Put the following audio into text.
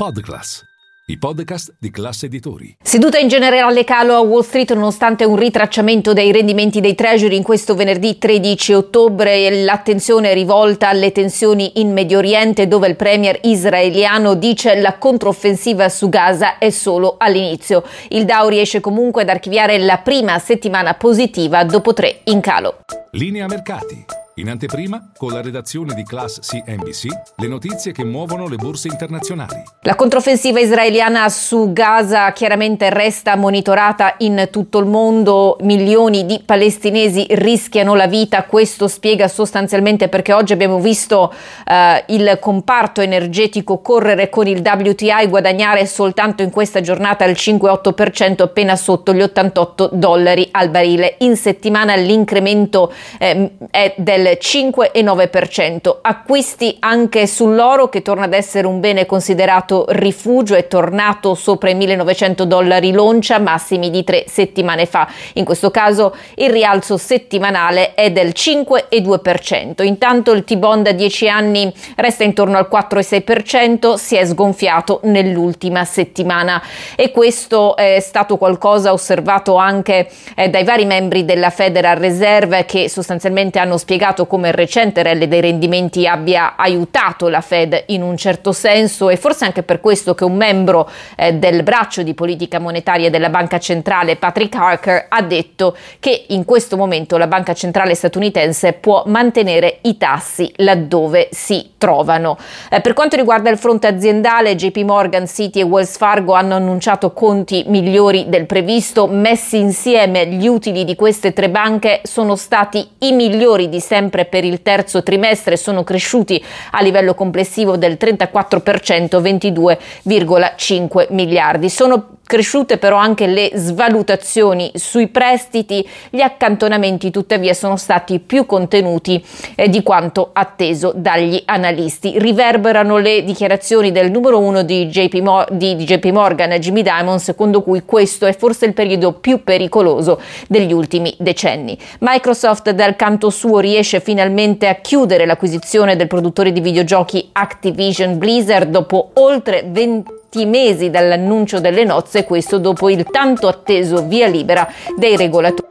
Podclass, i podcast di classe editori. Seduta in generale calo a Wall Street nonostante un ritracciamento dei rendimenti dei treasury in questo venerdì 13 ottobre. L'attenzione è rivolta alle tensioni in Medio Oriente dove il premier israeliano dice la controffensiva su Gaza è solo all'inizio. Il Dow riesce comunque ad archiviare la prima settimana positiva dopo tre in calo. Linea mercati. In anteprima, con la redazione di Class CNBC, le notizie che muovono le borse internazionali. La controffensiva israeliana su Gaza chiaramente resta monitorata in tutto il mondo. Milioni di palestinesi rischiano la vita. Questo spiega sostanzialmente perché oggi abbiamo visto eh, il comparto energetico correre con il WTI, guadagnare soltanto in questa giornata il 5,8%, appena sotto gli 88 dollari al barile. In settimana l'incremento eh, è del 5,9%. Acquisti anche sull'oro che torna ad essere un bene considerato rifugio, è tornato sopra i 1900 dollari l'oncia, massimi di tre settimane fa. In questo caso il rialzo settimanale è del 5,2%. Intanto il T-bond a 10 anni resta intorno al 4,6%, si è sgonfiato nell'ultima settimana e questo è stato qualcosa osservato anche eh, dai vari membri della Federal Reserve che sostanzialmente hanno spiegato spiegato come il recente rally dei rendimenti abbia aiutato la Fed in un certo senso e forse anche per questo che un membro eh, del braccio di politica monetaria della Banca Centrale, Patrick Harker, ha detto che in questo momento la Banca Centrale statunitense può mantenere i tassi laddove si trovano. Eh, per quanto riguarda il fronte aziendale, JP Morgan, Citi e Wells Fargo hanno annunciato conti migliori del previsto, messi insieme gli utili di queste tre banche sono stati i migliori di sempre sempre per il terzo trimestre sono cresciuti a livello complessivo del 34%, 22,5 miliardi. Sono Cresciute però anche le svalutazioni sui prestiti, gli accantonamenti tuttavia sono stati più contenuti eh, di quanto atteso dagli analisti. Riverberano le dichiarazioni del numero uno di JP, Mo- di, JP Morgan, Jimmy Dimon, secondo cui questo è forse il periodo più pericoloso degli ultimi decenni. Microsoft dal canto suo riesce finalmente a chiudere l'acquisizione del produttore di videogiochi Activision Blizzard dopo oltre 20 mesi dall'annuncio delle nozze, questo dopo il tanto atteso via libera dei regolatori.